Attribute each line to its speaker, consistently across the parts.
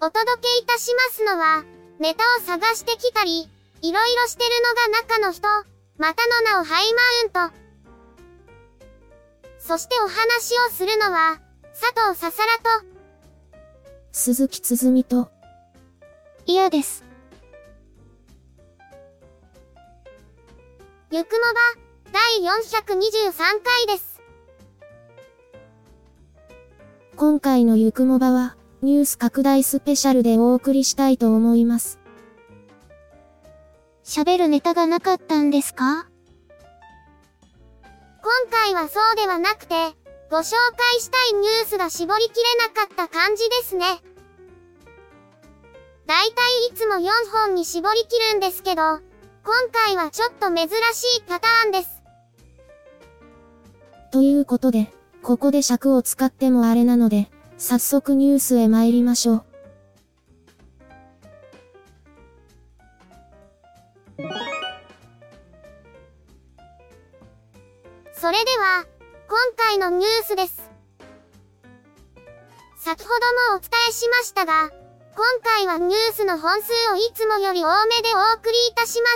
Speaker 1: お届けいたしますのは、ネタを探してきたり、いろいろしてるのが中の人、またの名をハイマウント。そしてお話をするのは、佐藤ささらと、
Speaker 2: 鈴木つづみと、
Speaker 1: 嫌です。ゆくもば、第423回です。
Speaker 2: 今回のゆくもばは、ニュース拡大スペシャルでお送りしたいと思います。
Speaker 1: 喋るネタがなかったんですか？今回はそうではなくて、ご紹介したいニュースが絞りきれなかった感じですね。だいたいいつも4本に絞りきるんですけど、今回はちょっと珍しいパターンです。
Speaker 2: ということで、ここで尺を使ってもあれなので、早速ニュースへ参りましょう。
Speaker 1: それでは、今回のニュースです。先ほどもお伝えしましたが、今回はニュースの本数をいつもより多めでお送りいたしま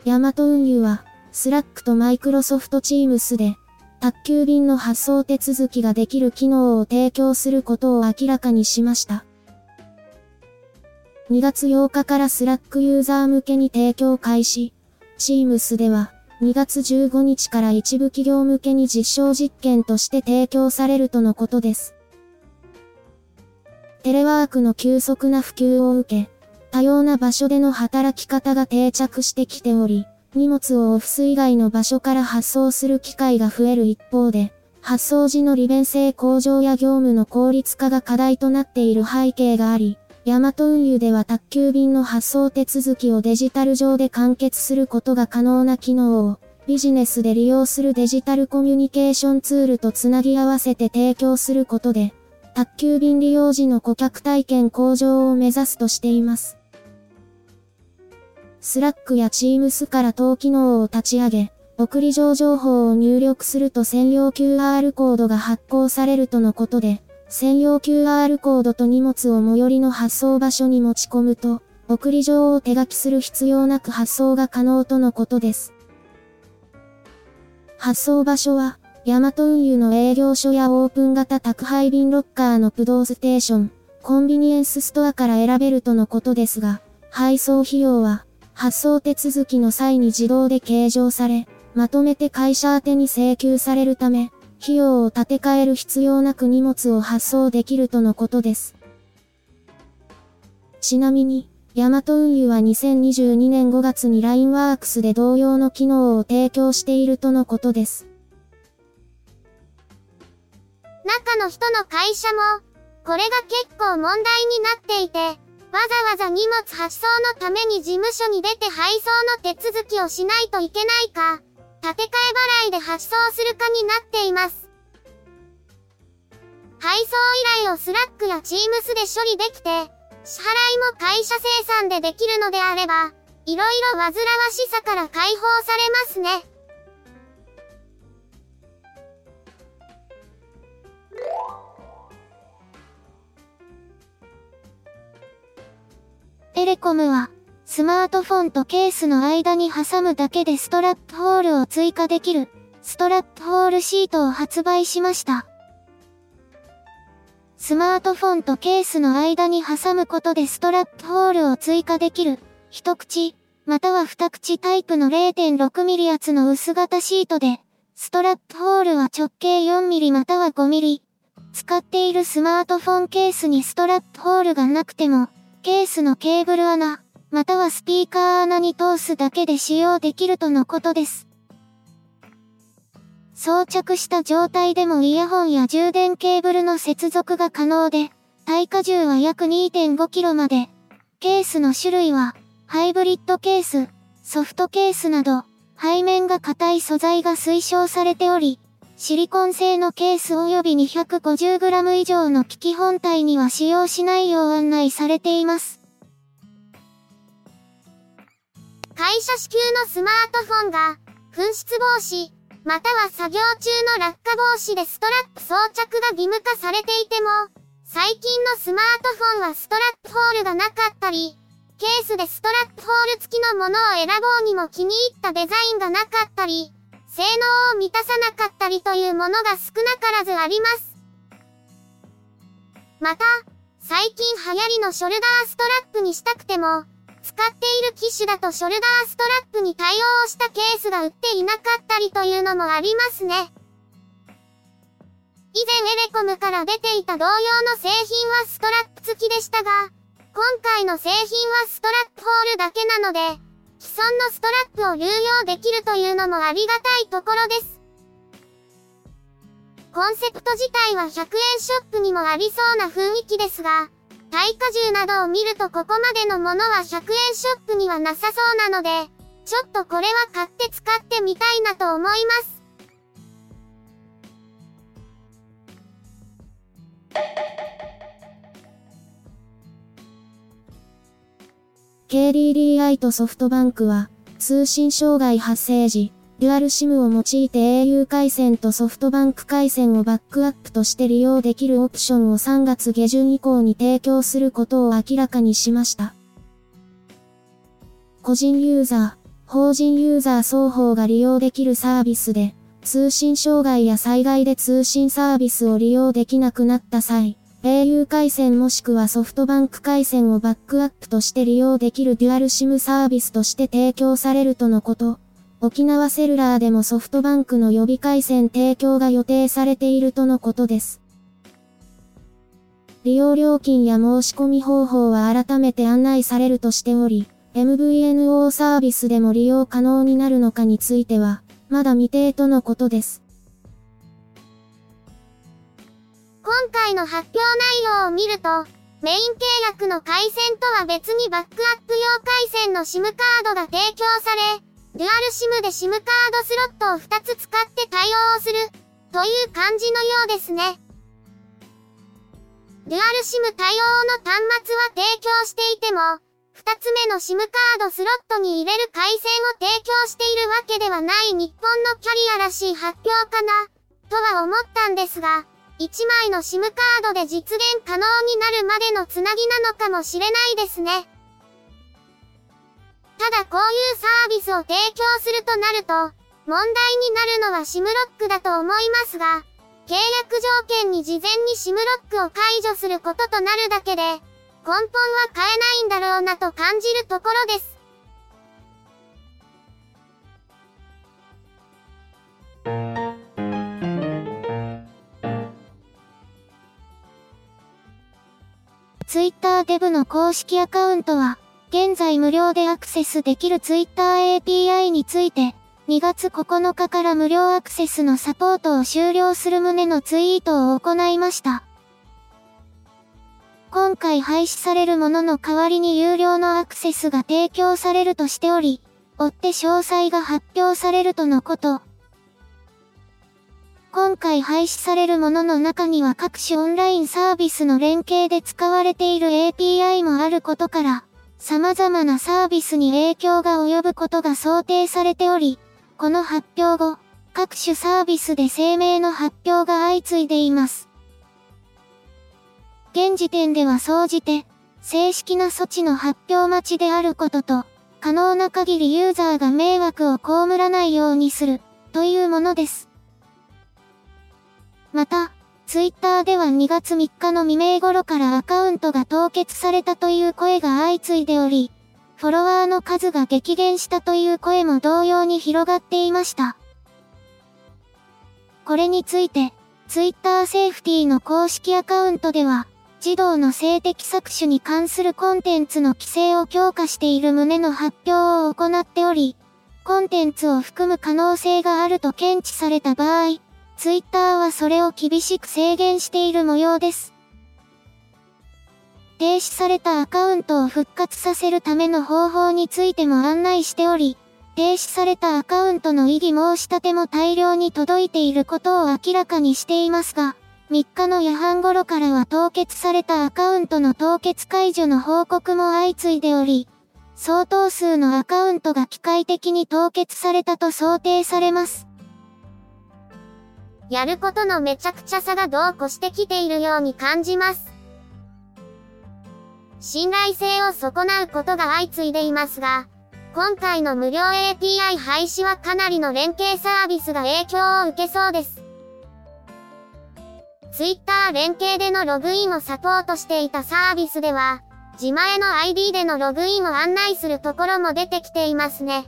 Speaker 1: す。
Speaker 2: ヤマト運輸は、 Slack と Microsoft Teams で、宅急便の発送手続きができる機能を提供することを明らかにしました。2月8日から Slack ユーザー向けに提供開始。 Teams では、2月15日から一部企業向けに実証実験として提供されるとのことです。テレワークの急速な普及を受け、多様な場所での働き方が定着してきており、荷物をオフィス以外の場所から発送する機会が増える一方で、発送時の利便性向上や業務の効率化が課題となっている背景があり、ヤマト運輸では宅急便の発送手続きをデジタル上で完結することが可能な機能を、ビジネスで利用するデジタルコミュニケーションツールとつなぎ合わせて提供することで、宅急便利用時の顧客体験向上を目指すとしています。 Slack や Teams から当機能を立ち上げ、送り状情報を入力すると専用 QR コードが発行されるとのことで、専用 QR コードと荷物を最寄りの発送場所に持ち込むと、送り状を手書きする必要なく発送が可能とのことです。発送場所は、ヤマト運輸の営業所やオープン型宅配便ロッカーのプドーステーション、コンビニエンスストアから選べるとのことですが、配送費用は、発送手続きの際に自動で計上され、まとめて会社宛に請求されるため、費用を立て替える必要なく荷物を発送できるとのことです。ちなみに、ヤマト運輸は2022年5月に LINEWorks で同様の機能を提供しているとのことです。中の人の会社も、これが結構問題になっていて、わざわざ荷物発送のために事務所に出て配送の手続きをしないといけないか、立て替え払いで発送するかになっています。配送依頼を Slack や Teams で処理できて、支払いも会社精算でできるのであれば、いろいろ煩わしさから解放されますね。テレコムは、スマートフォンとケースの間に挟むだけでストラップホールを追加できる、ストラップホールシートを発売しました。
Speaker 1: スマートフォンとケースの間に挟むことでストラップホールを追加できる、一口、または二口タイプの 0.6mm 厚の薄型シートで、ストラップホールは直径 4mm または 5mm。使っているスマートフォンケースにストラップホールがなくても、ケースのケーブル穴、またはスピーカー穴に通すだけで使用できるとのことです。装着した状態でもイヤホンや充電ケーブルの接続が可能で、耐荷重は約 2.5kg まで。ケースの種類は、ハイブリッドケース、ソフトケースなど、背面が硬い素材が推奨されており、シリコン製のケース及び 250g 以上の機器本体には使用しないよう案内されています。会社支給のスマートフォンが、紛失防止、または作業中の落下防止でストラップ装着が義務化されていても、最近のスマートフォンはストラップホールがなかったり、ケースでストラップホール付きのものを選ぼうにも気に入ったデザインがなかったり、性能を満たさなかったりというものが少なからずあります。また、最近流行りのショルダーストラップにしたくても、使っている機種だとショルダーストラップに対応したケースが売っていなかったりというのもありますね。以前エレコムから出ていた同様の製品はストラップ付きでしたが、今回の製品はストラップホールだけなので、既存のストラップを流用できるというのもありがたいところです。コンセプト自体は100円ショップにもありそうな雰囲気ですが、耐荷重などを見るとここまでのものは100円ショップにはなさそうなので、ちょっとこれは買って使ってみたいなと思います。
Speaker 2: KDDI とソフトバンクは、通信障害発生時、デュアル SIM を用いて au 回線とソフトバンク回線をバックアップとして利用できるオプションを3月下旬以降に提供することを明らかにしました。個人ユーザー、法人ユーザー双方が利用できるサービスで、通信障害や災害で通信サービスを利用できなくなった際、au 回線もしくはソフトバンク回線をバックアップとして利用できるデュアル SIM サービスとして提供されるとのこと。沖縄セルラーでもソフトバンクの予備回線提供が予定されているとのことです。利用料金や申し込み方法は改めて案内されるとしており、MVNO サービスでも利用可能になるのかについては、まだ未定とのことです。
Speaker 1: 今回の発表内容を見ると、メイン契約の回線とは別にバックアップ用回線の SIM カードが提供され、デュアル SIM で SIM カードスロットを2つ使って対応する、という感じのようですね。デュアル SIM 対応の端末は提供していても、2つ目の SIM カードスロットに入れる回線を提供しているわけではない日本のキャリアらしい発表かな、とは思ったんですが、1枚の SIM カードで実現可能になるまでのつなぎなのかもしれないですね。ただこういうサービスを提供するとなると、問題になるのは SIM ロックだと思いますが、契約条件に事前に SIM ロックを解除することとなるだけで、根本は変えないんだろうなと感じるところです。Twitter デブの公式アカウントは、現在無料でアクセスできる Twitter API について、2月9日から無料アクセスのサポートを終了する旨のツイートを行いました。今回廃止されるものの代わりに有料のアクセスが提供されるとしており、追って詳細が発表されるとのこと。今回廃止されるものの中には各種オンラインサービスの連携で使われている API もあることから、様々なサービスに影響が及ぶことが想定されており、この発表後、各種サービスで声明の発表が相次いでいます。現時点では総じて、正式な措置の発表待ちであることと、可能な限りユーザーが迷惑を被らないようにする、というものです。また、
Speaker 3: ツイッターでは2月3日の未明頃からアカウントが凍結されたという声が相次いでおり、フォロワーの数が激減したという声も同様に広がっていました。これについて、ツイッターセーフティーの公式アカウントでは、児童の性的搾取に関するコンテンツの規制を強化している旨の発表を行っており、コンテンツを含む可能性があると検知された場合、ツイッターはそれを厳しく制限している模様です。停止されたアカウントを復活させるための方法についても案内しており、停止されたアカウントの異議申し立ても大量に届いていることを明らかにしていますが、3日の夜半頃からは凍結されたアカウントの凍結解除の報告も相次いでおり、相当数のアカウントが機械的に凍結されたと想定されます。やることのめちゃくちゃさがどうこしてきているように感じます。信頼性を損なうことが相次いでいますが、今回の無料 API 廃止はかなりの連携サービスが影響を受けそうです。Twitter 連携でのログインをサポートしていたサービスでは、自前の ID でのログインを案内するところも出てきていますね。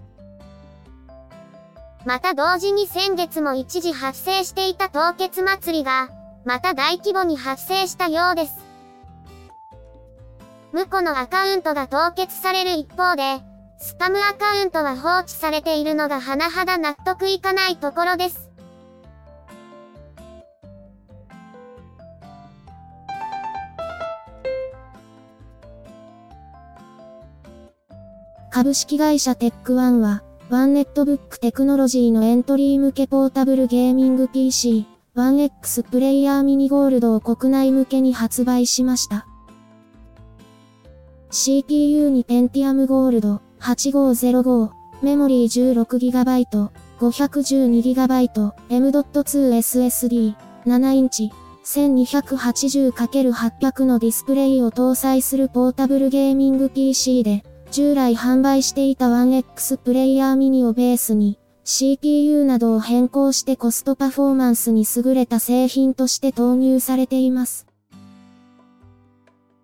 Speaker 3: また同時に先月も一時発生していた凍結祭りが、また大規模に発生したようです。無辜のアカウントが凍結される一方で、スパムアカウントは放置されているのが甚だ納得いかないところです。
Speaker 2: 株式会社テックワンは、 One-Netbook Technology のエントリー向けポータブルゲーミング PC、1X プレイヤーミニゴールドを国内向けに発売しました。CPU に Pentium Gold 8505、メモリー 16GB、512GB、M.2 SSD、7インチ、1280×800 のディスプレイを搭載するポータブルゲーミング PC で、従来販売していた 1X プレイヤーミニをベースに、CPU などを変更してコストパフォーマンスに優れた製品として投入されています。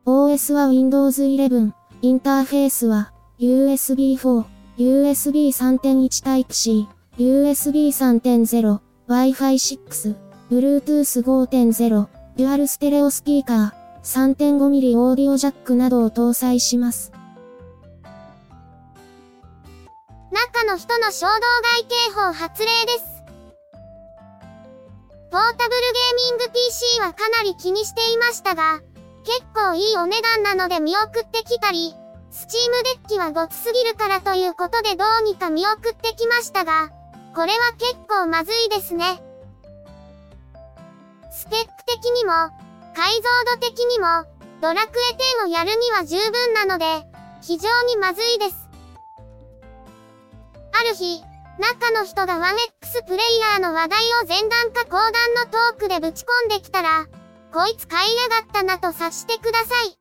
Speaker 2: OS は Windows 11、インターフェースは USB 4、USB 3.1 Type-C、USB 3.0、Wi-Fi 6、Bluetooth 5.0、Dual ステレオスピーカー、3.5mm オーディオジャックなどを搭載します。
Speaker 3: 中の人の衝動外警報発令です。ポータブルゲーミング PC はかなり気にしていましたが、結構いいお値段なので見送ってきたり、スチームデッキはごつすぎるからということでどうにか見送ってきましたが、これは結構まずいですね。スペック的にも、解像度的にも、ドラクエ10をやるには十分なので、非常にまずいです。ある日、中の人が 1X プレイヤーの話題を前段か後段のトークでぶち込んできたら、こいつ買いやがったなと察してください。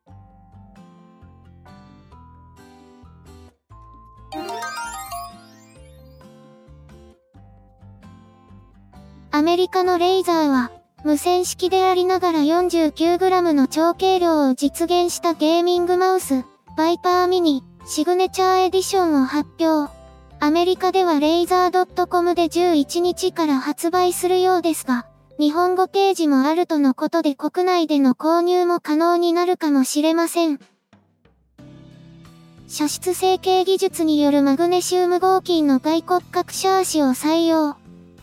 Speaker 3: アメリカのレイザーは、無線式でありながら 49g の超軽量を実現したゲーミングマウス、バイパーミニ、シグネチャーエディションを発表。アメリカではレイザー .com で11日から発売するようですが、日本語ページもあるとのことで国内での購入も可能になるかもしれません。射出成形技術によるマグネシウム合金の外骨格シャーシを採用。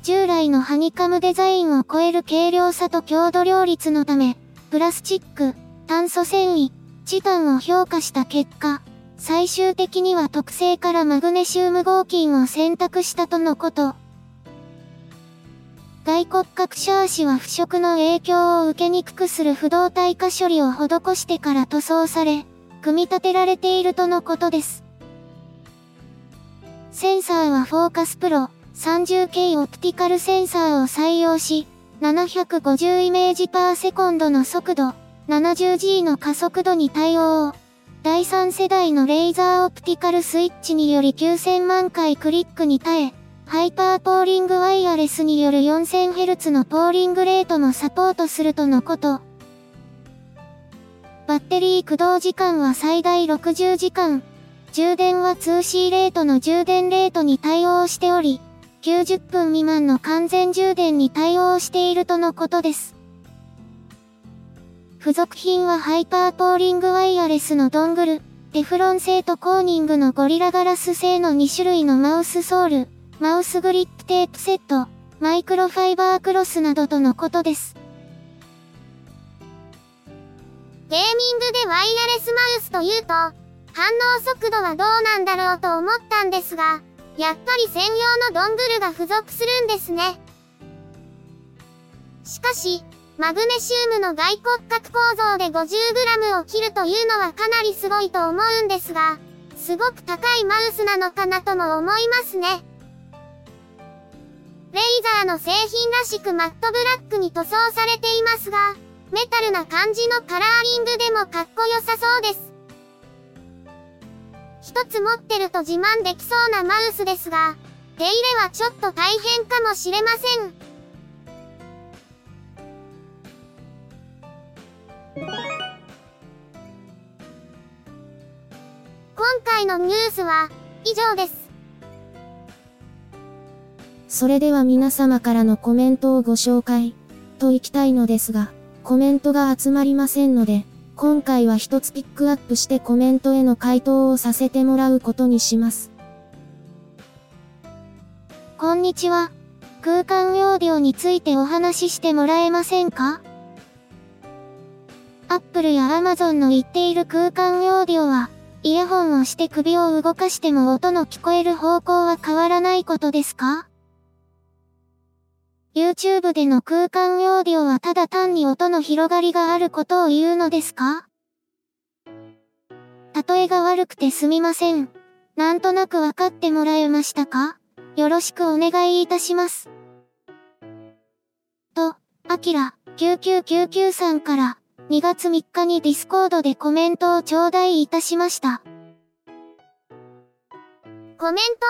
Speaker 3: 従来のハニカムデザインを超える軽量さと強度両立のため、プラスチック、炭素繊維、チタンを評価した結果、最終的には特性からマグネシウム合金を選択したとのこと。外骨格シャーシは腐食の影響を受けにくくする不動体化処理を施してから塗装され、組み立てられているとのことです。センサーはフォーカスプロ 30K オプティカルセンサーを採用し、750イメージパーセコンドの速度、70G の加速度に対応。第3世代のレーザーオプティカルスイッチにより9000万回クリックに耐え、
Speaker 1: ハイパーポーリングワイヤレスによる 4000Hz のポーリングレートもサポートするとのこと。バッテリー駆動時間は最大60時間。充電は 2C レートの充電レートに対応しており、90分未満の完全充電に対応しているとのことです。付属品はハイパーポーリングワイヤレスのドングル、テフロン製とコーニングのゴリラガラス製の2種類のマウスソール、マウスグリップテープセット、マイクロファイバークロスなどとのことです。ゲーミングでワイヤレスマウスというと、反応速度はどうなんだろうと思ったんですが、やっぱり専用のドングルが付属するんですね。しかし、マグネシウムの外骨格構造で 50g を切るというのはかなりすごいと思うんですが、すごく高いマウスなのかなとも思いますね。レイザーの製品らしくマットブラックに塗装されていますが、メタルな感じのカラーリングでもかっこよさそうです。一つ持ってると自慢できそうなマウスですが、手入れはちょっと大変かもしれません。今回のニュースは以上です。
Speaker 2: それでは皆様からのコメントをご紹介といきたいのですが、コメントが集まりませんので、今回は一つピックアップしてコメントへの回答をさせてもらうことにします。
Speaker 1: こんにちは。空間オーディオについてお話ししてもらえませんか？アップルやアマゾンの言っている空間オーディオは、イヤホンをして首を動かしても音の聞こえる方向は変わらないことですか ?YouTube での空間オーディオはただ単に音の広がりがあることを言うのですか？例えが悪くてすみません。なんとなくわかってもらえましたか？よろしくお願いいたします。と、アキラ9999さんから、2月3日に Discord でコメントを頂戴いたしました。コメント、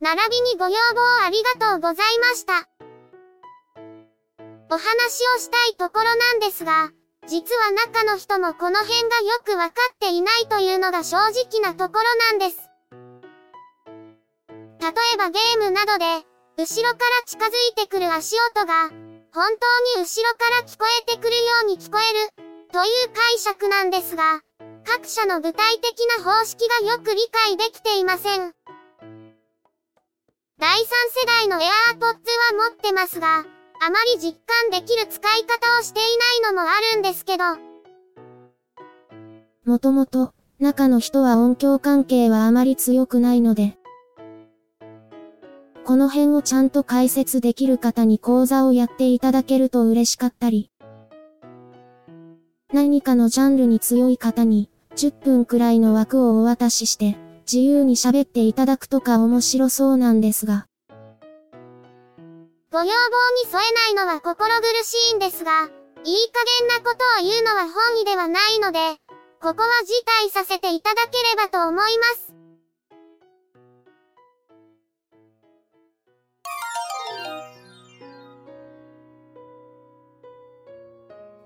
Speaker 1: 並びにご要望ありがとうございました。お話をしたいところなんですが、実は中の人もこの辺がよくわかっていないというのが正直なところなんです。例えばゲームなどで、後ろから近づいてくる足音が、本当に後ろから聞こえてくるように聞こえる、という解釈なんですが、各社の具体的な方式がよく理解できていません。第3世代の AirPods は持ってますが、あまり実感できる使い方をしていないのもあるんですけど。
Speaker 2: もともと、中の人は音響関係はあまり強くないので、この辺をちゃんと解説できる方に講座をやっていただけると嬉しかったり、何かのジャンルに強い方に、10分くらいの枠をお渡しして、自由に喋っていただくとか面白そうなんですが。
Speaker 1: ご要望に添えないのは心苦しいんですが、いい加減なことを言うのは本意ではないので、ここは辞退させていただければと思います。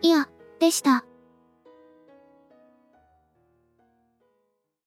Speaker 3: いや、でした。